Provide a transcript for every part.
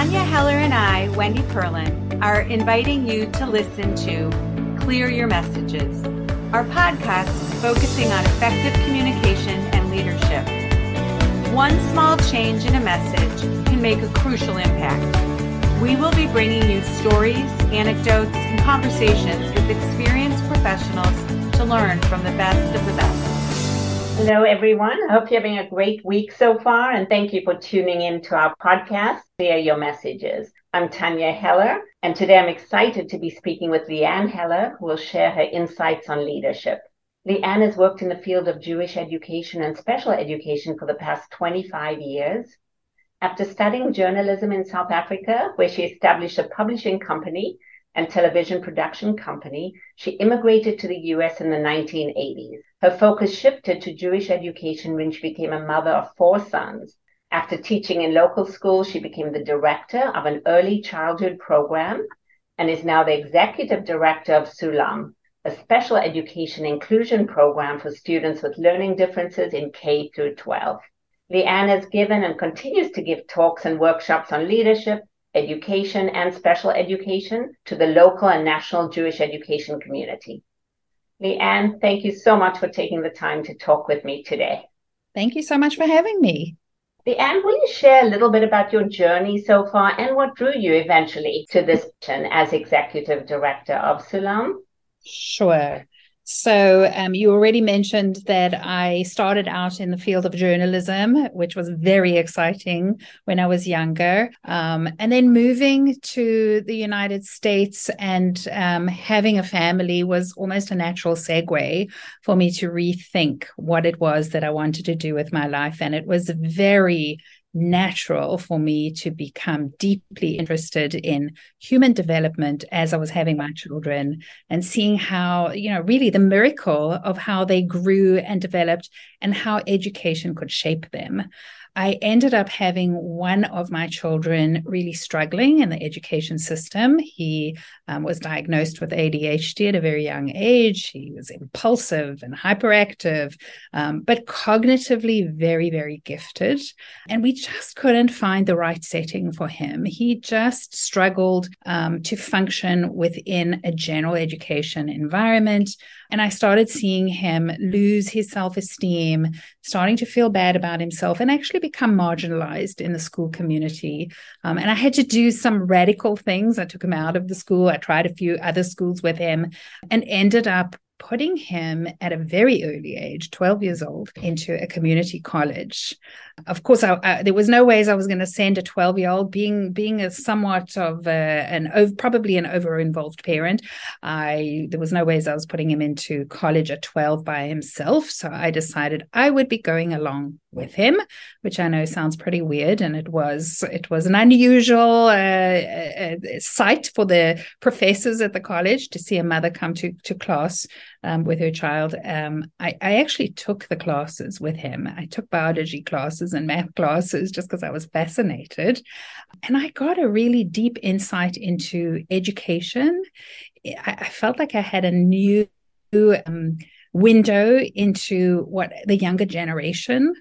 Tanya Heller and I, Wendy Perlin, are inviting you to listen to Clear Your Messages, our podcast focusing on effective communication and leadership. One small change in a message can make a crucial impact. We will be bringing you stories, anecdotes, and conversations with experienced professionals to learn from the best of the best. Hello, everyone. I hope you're having a great week so far, and thank you for tuning in to our podcast, Clear Your Messages. I'm Tanya Heller, and today I'm excited to be speaking with Lianne Heller, who will share her insights on leadership. Lianne has worked in the field of Jewish education and special education for the past 25 years. After studying journalism in South Africa, where she established a publishing company and television production company, she immigrated to the US in the 1980s. Her focus shifted to Jewish education when she became a mother of four sons. After teaching in local schools, she became the director of an early childhood program and is now the executive director of Sulam, a special education inclusion program for students with learning differences in K through 12. Lianne has given and continues to give talks and workshops on leadership, education, and special education to the local and national Jewish education community. Lianne, thank you so much for taking the time to talk with me today. Thank you so much for having me. Lianne, will you share a little bit about your journey so far and what drew you eventually to this position as executive director of Sulam? Sure. So, um, you already mentioned that I started out in the field of journalism, which was very exciting when I was younger. Um, and then moving to the United States and um, having a family was almost a natural segue for me to rethink what it was that I wanted to do with my life. And it was very natural for me to become deeply interested in human development as I was having my children and seeing how, you know, really the miracle of how they grew and developed and how education could shape them. I ended up having one of my children really struggling in the education system. He um, was diagnosed with ADHD at a very young age. He was impulsive and hyperactive, um, but cognitively very, very gifted. And we just couldn't find the right setting for him. He just struggled um, to function within a general education environment. And I started seeing him lose his self esteem, starting to feel bad about himself, and actually become marginalized in the school community. Um, and I had to do some radical things. I took him out of the school. I tried a few other schools with him and ended up putting him at a very early age, 12 years old, mm. into a community college. Of course, I, I, there was no ways I was going to send a 12 year old, being being a somewhat of a, an over, probably an over involved parent. I there was no ways I was putting him into college at 12 by himself. So I decided I would be going along with him, which I know sounds pretty weird, and it was it was an unusual uh, uh, sight for the professors at the college to see a mother come to to class um, with her child. Um, I, I actually took the classes with him. I took biology classes and math classes just because I was fascinated, and I got a really deep insight into education. I, I felt like I had a new um, window into what the younger generation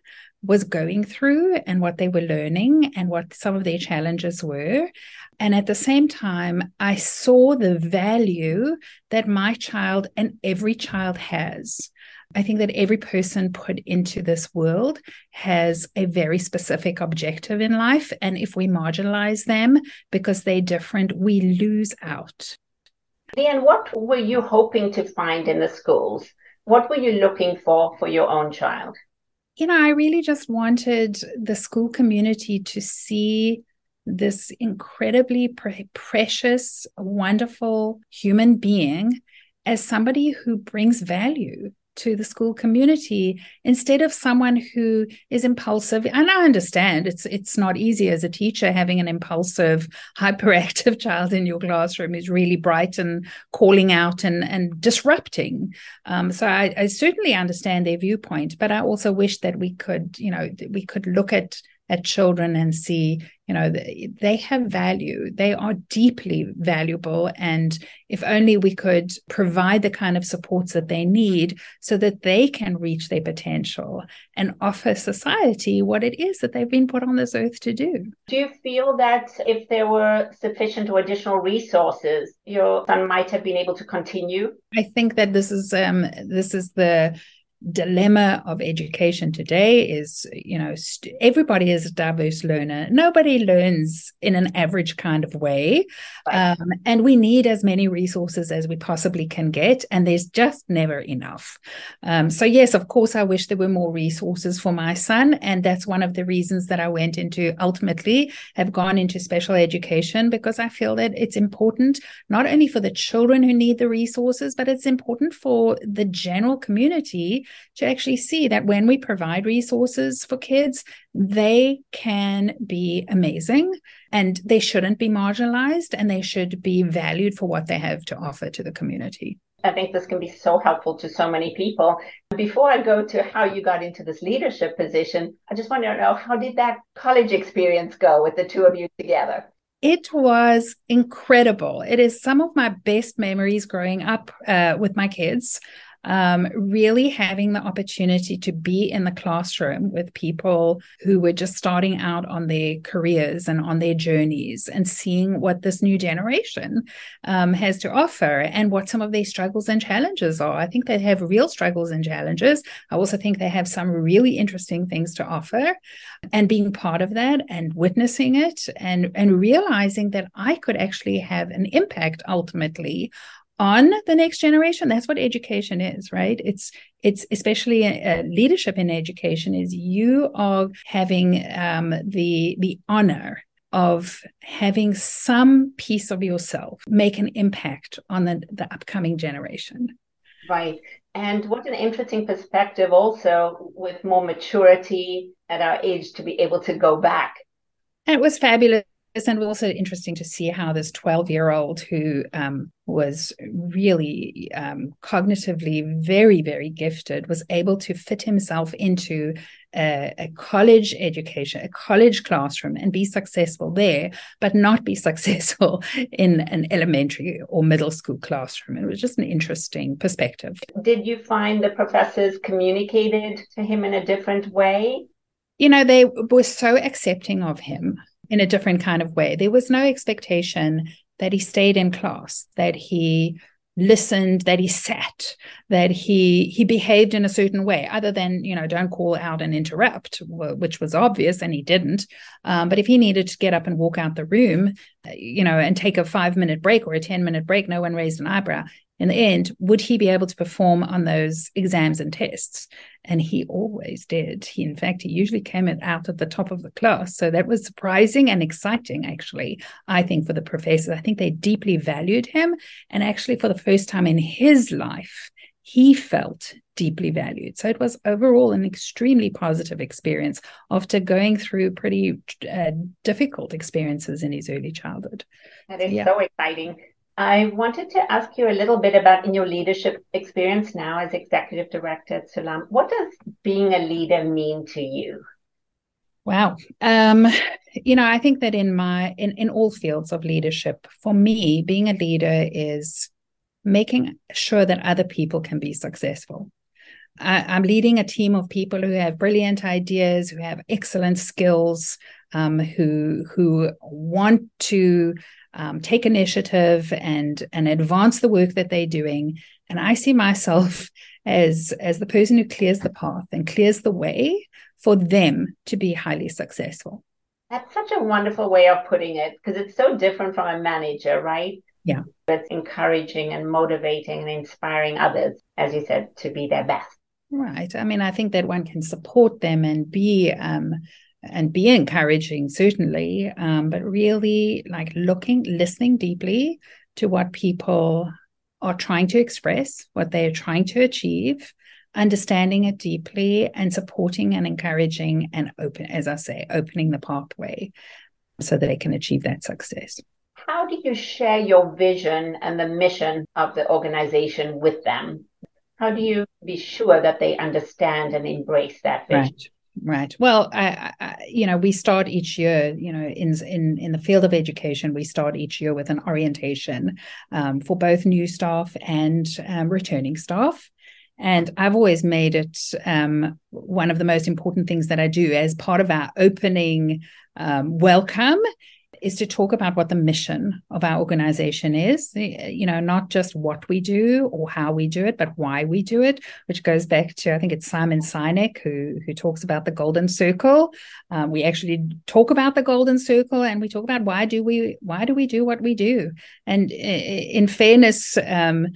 was going through and what they were learning and what some of their challenges were. And at the same time, I saw the value that my child and every child has. I think that every person put into this world has a very specific objective in life. And if we marginalize them because they're different, we lose out. Lianne, what were you hoping to find in the schools? What were you looking for for your own child? You know, I really just wanted the school community to see this incredibly pre- precious, wonderful human being as somebody who brings value to the school community instead of someone who is impulsive. And i understand it's it's not easy as a teacher. Having an impulsive hyperactive child in your classroom is really bright and calling out and and disrupting. Um, so I, I certainly understand their viewpoint but i also wish that we could you know we could look at at children and see you know they have value. They are deeply valuable and if only we could provide the kind of supports that they need so that they can reach their potential and offer society what it is that they've been put on this earth to do. Do you feel that if there were sufficient or additional resources your son might have been able to continue? I think that this is um this is the dilemma of education today is you know st- everybody is a diverse learner. Nobody learns in an average kind of way. Right. um, and we need as many resources as we possibly can get and there's just never enough. Um, so yes of course i wish there were more resources for my son and that's one of the reasons that i went into ultimately have gone into special education because i feel that it's important not only for the children who need the resources but it's important for the general community to actually see that when we provide resources for kids, they can be amazing and they shouldn't be marginalized and they should be valued for what they have to offer to the community. I think this can be so helpful to so many people. Before I go to how you got into this leadership position, I just want to know how did that college experience go with the two of you together? It was incredible. It is some of my best memories growing up uh, with my kids um, really having the opportunity to be in the classroom with people who were just starting out on their careers and on their journeys and seeing what this new generation um, has to offer and what some of their struggles and challenges are. I think they have real struggles and challenges. I also think they have some really interesting things to offer and being part of that and witnessing it and, and realizing that I could actually have an impact ultimately on the next generation that's what education is right? It's it's especially uh, leadership in education is you are having um, the the honor of having some piece of yourself make an impact on the, the upcoming generation. Right. And what an interesting perspective also with more maturity at our age to be able to go back. And it was fabulous and also interesting to see how this 12 year old who um, was really um, cognitively very, very gifted was able to fit himself into a, a, college education, a college classroom, and be successful there, but not be successful in an elementary or middle school classroom. It was just an interesting perspective. Did you find the professors communicated to him in a different way? You know, they were so accepting of him in a different kind of way. There was no expectation that he stayed in class, that he listened, that he sat, that he he behaved in a certain way, other than you know don't call out and interrupt, which was obvious, and he didn't. Um, but if he needed to get up and walk out the room, uh, you know, and take a five minute break or a ten minute break, no one raised an eyebrow in the end, would he be able to perform on those exams and tests? And he always did. He, in fact, he usually came out at the top of the class. So that was surprising and exciting, actually, I think, for the professors. I think they deeply valued him. And actually, for the first time in his life, he felt deeply valued. So it was overall an extremely positive experience after going through pretty uh, difficult experiences in his early childhood. That is yeah. so exciting. I wanted to ask you a little bit about in your leadership experience now as executive director at Sulam. What does being a leader mean to you? Wow. Um, you know, I think that in my in, in all fields of leadership, for me, being a leader is making sure that other people can be successful. I, am leading a team of people who have brilliant ideas, who have excellent skills, um, who who want to um, take initiative and and advance the work that they're doing. And I see myself as as the person who clears the path and clears the way for them to be highly successful. That's such a wonderful way of putting it because it's so different from a manager, right? Yeah. It's encouraging and motivating and inspiring others, as you said, to be their best. Right. I mean, I think that one can support them and be um, and be encouraging certainly um, but really like looking listening deeply to what people are trying to express what they're trying to achieve understanding it deeply and supporting and encouraging and open as i say opening the pathway so that they can achieve that success. How do you share your vision and the mission of the organization with them? How do you be sure that they understand and embrace that vision? Right Right. Well, I, I, you know, we start each year. You know, in in in the field of education, we start each year with an orientation um, for both new staff and um, returning staff. And I've always made it um, one of the most important things that I do as part of our opening um, welcome is to talk about what the mission of our organization is you know not just what we do or how we do it but why we do it which goes back to i think it's simon sinek who who talks about the golden circle. Um, we actually talk about the golden circle and we talk about why do we why do we do what we do? And in fairness um,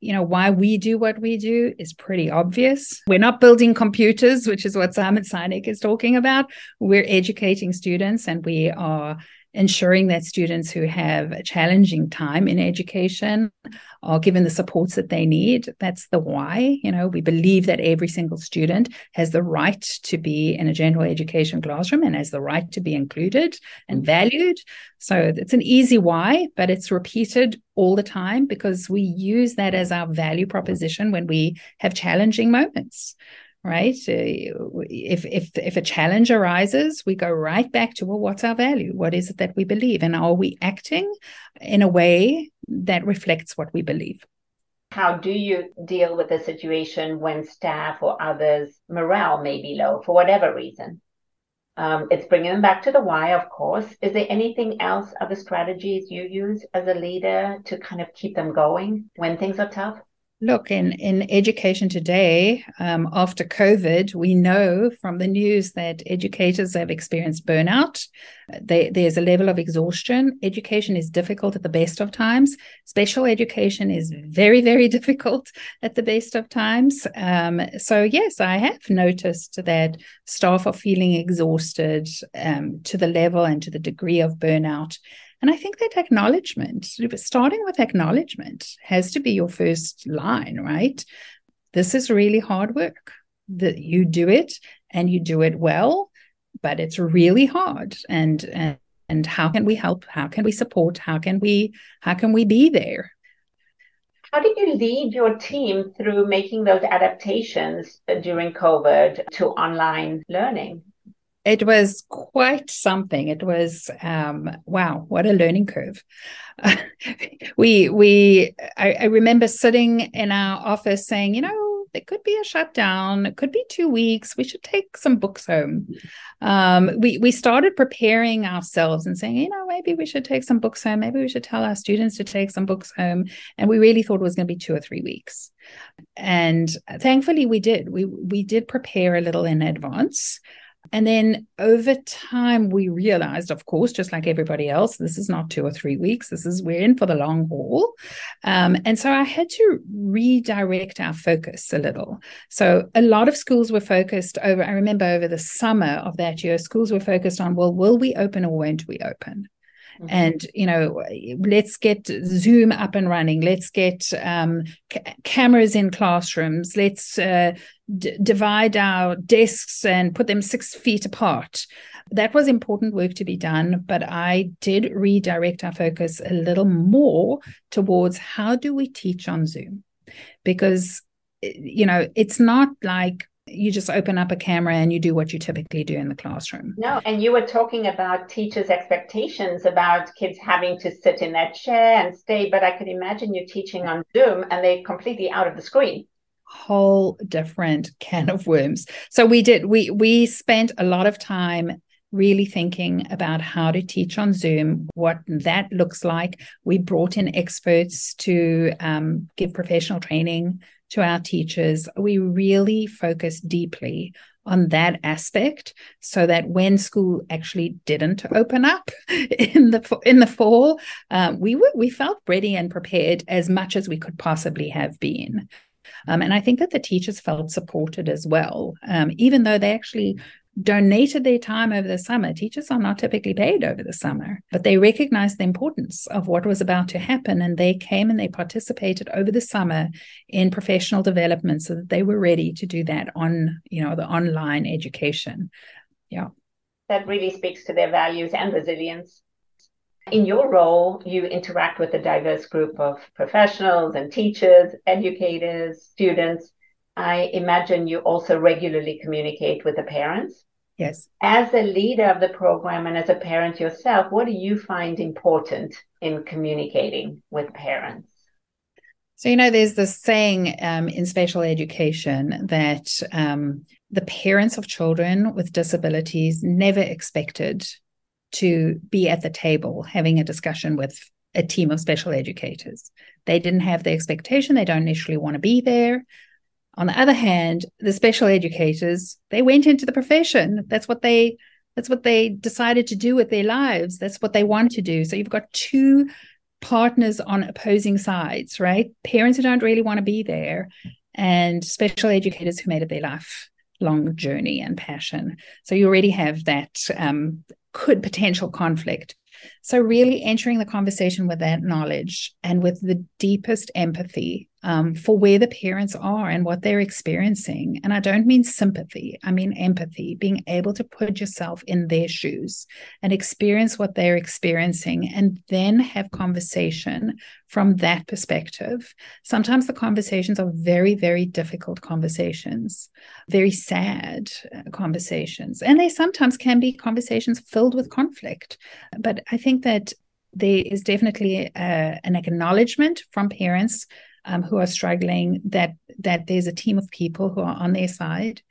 you know why we do what we do is pretty obvious. We're not building computers which is what simon sinek is talking about. We're educating students and we are ensuring that students who have a challenging time in education are given the supports that they need. That's the why. You know, we believe that every single student has the right to be in a general education classroom and has the right to be included and valued. So it's an easy why, but it's repeated all the time because we use that as our value proposition when we have challenging moments right? If if if a challenge arises we go right back to well what's our value? What is it that we believe? And are we acting in a way that reflects what we believe? How do you deal with a situation when staff or others morale may be low for whatever reason? Um, it's bringing them back to the why of course. Is there anything else other strategies you use as a leader to kind of keep them going when things are tough Look, in, in education today, um, after COVID, we know from the news that educators have experienced burnout. They, there's a level of exhaustion. Education is difficult at the best of times. Special education is very, very difficult at the best of times. Um, so, yes, I have noticed that staff are feeling exhausted um, to the level and to the degree of burnout. And I think that acknowledgement, starting with acknowledgement, has to be your first line, right? This is really hard work. That you do it and you do it well, but it's really hard. And, and and how can we help? How can we support? How can we how can we be there? How did you lead your team through making those adaptations during COVID to online learning? It was quite something. It was um, wow, what a learning curve. we we I, I, remember sitting in our office saying, you know, there could be a shutdown. It could be two weeks. We should take some books home. Um, we we started preparing ourselves and saying, you know, maybe we should take some books home. Maybe we should tell our students to take some books home. And we really thought it was going to be two or three weeks. And thankfully, we did. We we did prepare a little in advance. And then over time, we realized, of course, just like everybody else, this is not two or three weeks. This is we're in for the long haul. Um, and so I had to redirect our focus a little. So a lot of schools were focused over, I remember over the summer of that year, schools were focused on, well, will we open or won't we open? Mm-hmm. and you know let's get zoom up and running. Let's get um, ca- cameras in classrooms. Let's uh, d- divide our desks and put them six feet apart. That was important work to be done but i did redirect our focus a little more towards how do we teach on zoom? Because you know it's not like you just open up a camera and you do what you typically do in the classroom. No, and you were talking about teachers' expectations about kids having to sit in that chair and stay, but I could imagine you teaching on Zoom and they're completely out of the screen. Whole different can of worms. So we did we we spent a lot of time really thinking about how to teach on Zoom, what that looks like. We brought in experts to um, give professional training to our teachers, we really focus deeply on that aspect so that when school actually didn't open up in the in the fall um, we were we felt ready and prepared as much as we could possibly have been um, and I think that the teachers felt supported as well, um, even though they actually donated their time over the summer. Teachers are not typically paid over the summer, but they recognized the importance of what was about to happen. And they came and they participated over the summer in professional development so that they were ready to do that on, you know, the online education. Yeah. That really speaks to their values and resilience. In your role, you interact with a diverse group of professionals and teachers, educators, students. I imagine you also regularly communicate with the parents. Yes. As a leader of the program and as a parent yourself, what do you find important in communicating with parents? So, you know, there's this saying um, in special education that um, the parents of children with disabilities never expected to be at the table having a discussion with a team of special educators. They didn't have the expectation, they don't initially want to be there. On the other hand, the special educators, they went into the profession. That's what they that's what they decided to do with their lives. That's what they want to do. So you've got two partners on opposing sides, right? Parents who don't really want to be there and special educators who made it their lifelong journey and passion. So you already have that um, could potential conflict. So, really entering the conversation with that knowledge and with the deepest empathy um, for where the parents are and what they're experiencing. And I don't mean sympathy, I mean empathy, being able to put yourself in their shoes and experience what they're experiencing and then have conversation from that perspective. Sometimes the conversations are very, very difficult conversations, very sad uh, conversations. And they sometimes can be conversations filled with conflict. But I think that there is definitely uh, an acknowledgement from parents um, who are struggling that that there's a team of people who are on their side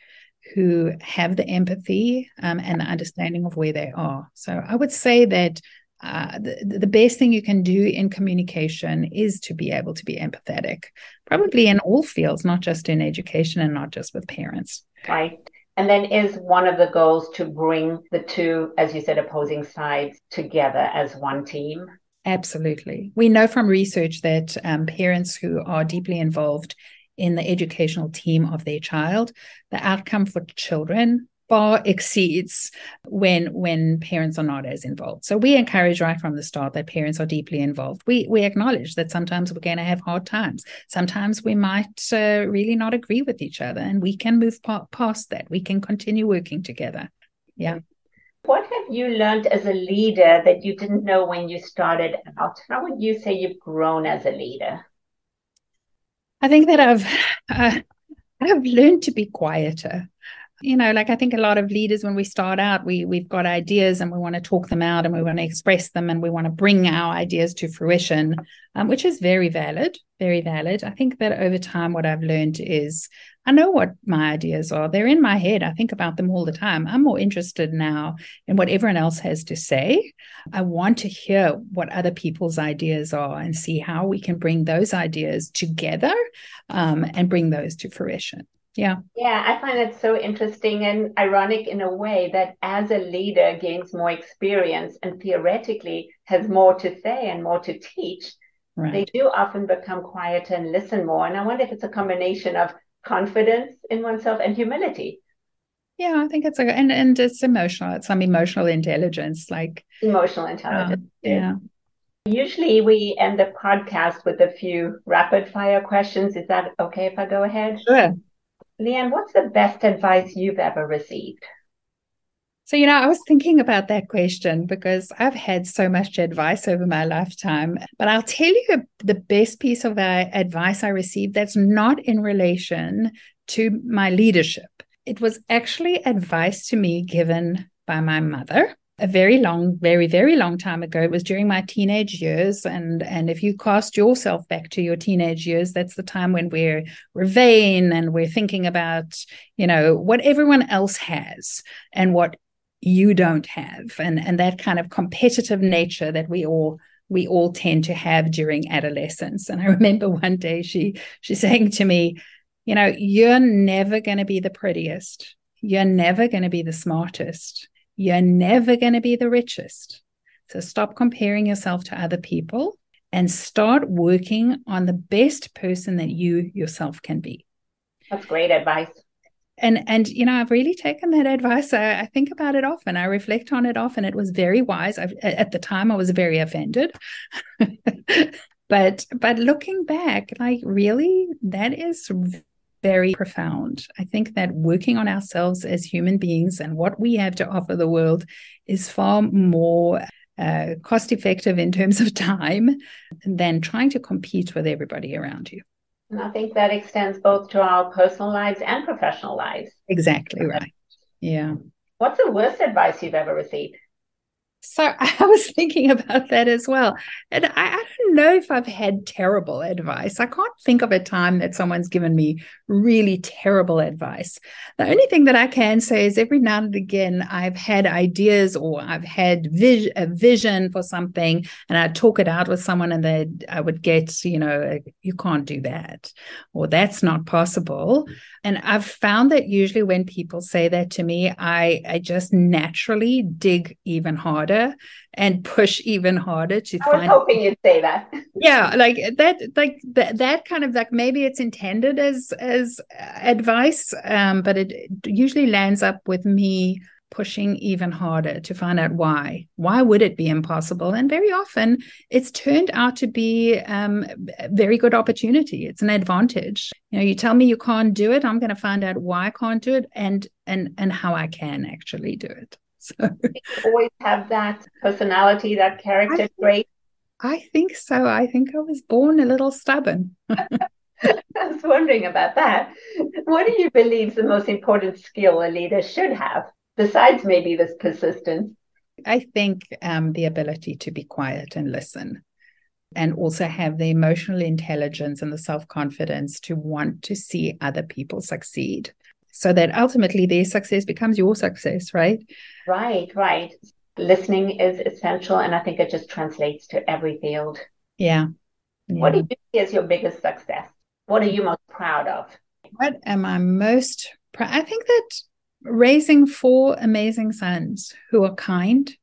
who have the empathy um, and the understanding of where they are. So i would say that uh, the, the best thing you can do in communication is to be able to be empathetic probably in all fields not just in education and not just with parents. Right. And then is one of the goals to bring the two as you said opposing sides together as one team Absolutely. We know from research that um, parents who are deeply involved in the educational team of their child, the outcome for children far exceeds when when parents are not as involved. So we encourage right from the start that parents are deeply involved. We we acknowledge that sometimes we're going to have hard times. Sometimes we might uh, really not agree with each other, and we can move pa- past that. We can continue working together. Yeah. What have you learned as a leader that you didn't know when you started out? How would you say you've grown as a leader? I think that I've uh, I've learned to be quieter you know like i think a lot of leaders when we start out we we've got ideas and we want to talk them out and we want to express them and we want to bring our ideas to fruition um, which is very valid very valid i think that over time what i've learned is i know what my ideas are they're in my head i think about them all the time i'm more interested now in what everyone else has to say i want to hear what other people's ideas are and see how we can bring those ideas together um, and bring those to fruition yeah. Yeah, I find it so interesting and ironic in a way that as a leader gains more experience and theoretically has more to say and more to teach, right. they do often become quieter and listen more. And I wonder if it's a combination of confidence in oneself and humility. Yeah, I think it's a and and it's emotional. It's some emotional intelligence, like emotional intelligence. Um, yeah. Usually we end the podcast with a few rapid fire questions. Is that okay if I go ahead? Sure. Lianne, what's the best advice you've ever received? So, you know, I was thinking about that question because I've had so much advice over my lifetime. But I'll tell you the best piece of advice I received that's not in relation to my leadership. It was actually advice to me given by my mother a very long, very, very long time ago. It was during my teenage years. And and if you cast yourself back to your teenage years, that's the time when we're we're vain and we're thinking about, you know, what everyone else has and what you don't have. And and that kind of competitive nature that we all we all tend to have during adolescence. And I remember one day she she saying to me, you know, you're never going to be the prettiest. You're never going to be the smartest you're never going to be the richest. So stop comparing yourself to other people and start working on the best person that you yourself can be. That's great advice. And and you know, I've really taken that advice. I, I think about it often. I reflect on it often. It was very wise. I've, at the time, I was very offended, but but looking back, like really, that is very profound. I think that working on ourselves as human beings and what we have to offer the world is far more uh, cost effective in terms of time than trying to compete with everybody around you. And I think that extends both to our personal lives and professional lives. Exactly right. Yeah. What's the worst advice you've ever received? So I was thinking about that as well. And I, I, don't know if I've had terrible advice. I can't think of a time that someone's given me really terrible advice. The only thing that I can say is every now and again, I've had ideas or I've had vis- a vision for something and I'd talk it out with someone and they I would get, you know, you can't do that or that's not possible. And I've found that usually when people say that to me, I, I just naturally dig even harder and push even harder to I was find hoping you'd say that. yeah, like that like that that kind of like maybe it's intended as as advice, um, but it usually lands up with me pushing even harder to find out why. Why would it be impossible? And very often it's turned out to be um, a very good opportunity. It's an advantage. You know, you tell me you can't do it, I'm going to find out why I can't do it and and and how I can actually do it. So always have that personality, that character trait. I think so. I think I was born a little stubborn. I was wondering about that. What do you believe is the most important skill a leader should have? Besides maybe this persistence? I think um, the ability to be quiet and listen, and also have the emotional intelligence and the self confidence to want to see other people succeed so that ultimately their success becomes your success, right? Right, right. Listening is essential, and I think it just translates to every field. Yeah. yeah. What do you see as your biggest success? What are you most proud of? What am I most proud? I think that raising four amazing sons who are kind.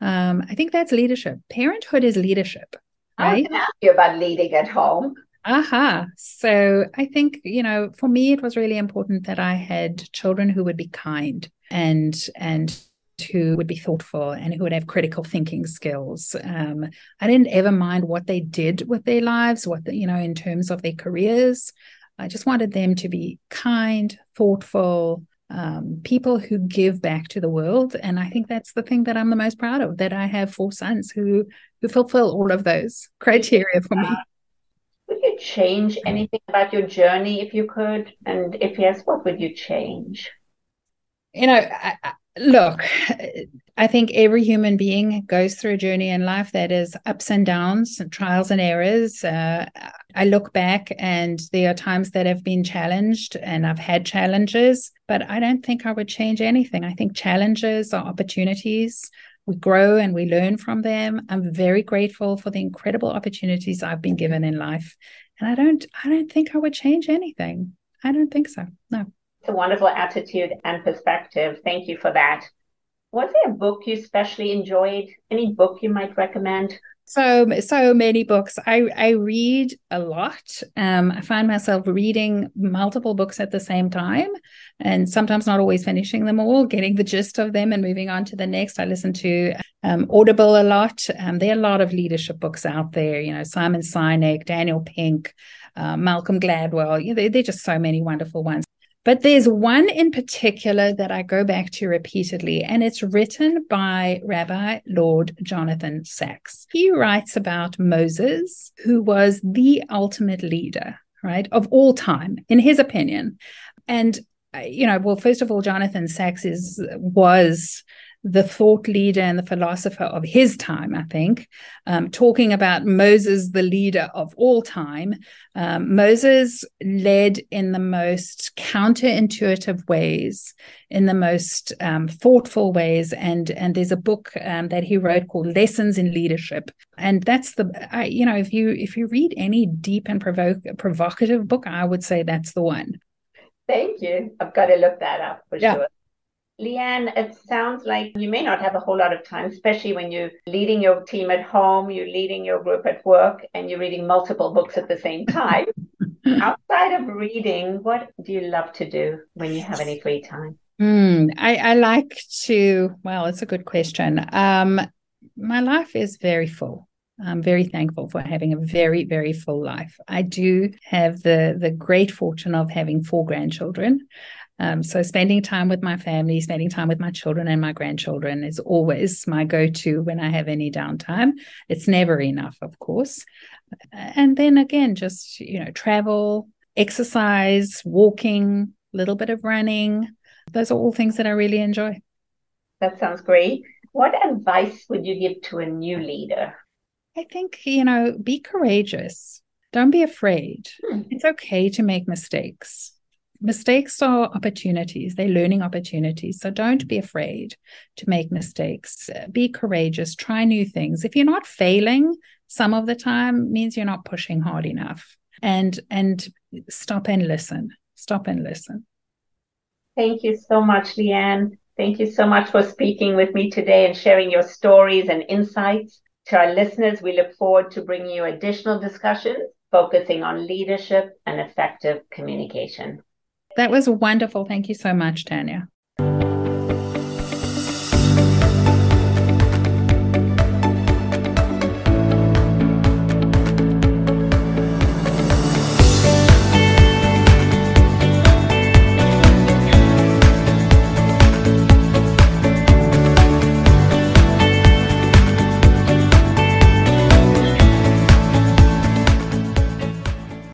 Um, I think that's leadership. Parenthood is leadership. Right? I can ask you about leading at home. Aha. Uh-huh. So I think, you know, for me it was really important that I had children who would be kind and and who would be thoughtful and who would have critical thinking skills. Um, I didn't ever mind what they did with their lives, what the, you know, in terms of their careers. I just wanted them to be kind, thoughtful, um, people who give back to the world. And I think that's the thing that I'm the most proud of, that I have four sons who who fulfill all of those criteria for me. Would you change anything about your journey if you could? And if yes, what would you change? You know, I, I, look, I think every human being goes through a journey in life that is ups and downs, and trials and errors. Uh, I look back and there are times that I've been challenged and I've had challenges, but I don't think I would change anything. I think challenges are opportunities. We grow and we learn from them. I'm very grateful for the incredible opportunities I've been given in life. And I don't I don't think I would change anything. I don't think so. No. It's a wonderful attitude and perspective. Thank you for that. Was there a book you especially enjoyed? Any book you might recommend? So so many books. I I read a lot. Um, I find myself reading multiple books at the same time, and sometimes not always finishing them all, getting the gist of them, and moving on to the next. I listen to um, Audible a lot. Um, there are a lot of leadership books out there. You know, Simon Sinek, Daniel Pink, uh, Malcolm Gladwell. You know, there are just so many wonderful ones. But there's one in particular that I go back to repeatedly, and it's written by Rabbi Lord Jonathan Sacks. He writes about Moses, who was the ultimate leader, right, of all time, in his opinion. And uh, you know, well, first of all, Jonathan Sacks is was the thought leader and the philosopher of his time, I think, um, talking about Moses, the leader of all time. Um, Moses led in the most counterintuitive ways, in the most um, thoughtful ways, and and there's a book um, that he wrote called Lessons in Leadership, and that's the I, you know if you if you read any deep and provoke provocative book, I would say that's the one. Thank you. I've got to look that up for yeah. sure. Lianne, it sounds like you may not have a whole lot of time, especially when you're leading your team at home, you're leading your group at work, and you're reading multiple books at the same time. Outside of reading, what do you love to do when you have any free time? Mm, I, I like to, well, it's a good question. Um, my life is very full. I'm very thankful for having a very, very full life. I do have the the great fortune of having four grandchildren. Um, so spending time with my family, spending time with my children and my grandchildren is always my go-to when I have any downtime. It's never enough, of course. And then again, just you know, travel, exercise, walking, a little bit of running. Those are all things that I really enjoy. That sounds great. What advice would you give to a new leader? I think, you know, be courageous. Don't be afraid. Hmm. It's okay to make mistakes. Mistakes are opportunities, they're learning opportunities. So don't be afraid to make mistakes. Be courageous, try new things. If you're not failing some of the time, means you're not pushing hard enough. And and stop and listen. Stop and listen. Thank you so much, Lianne. Thank you so much for speaking with me today and sharing your stories and insights. To our listeners, we look forward to bringing you additional discussions focusing on leadership and effective communication. That was wonderful. Thank you so much, Tanya.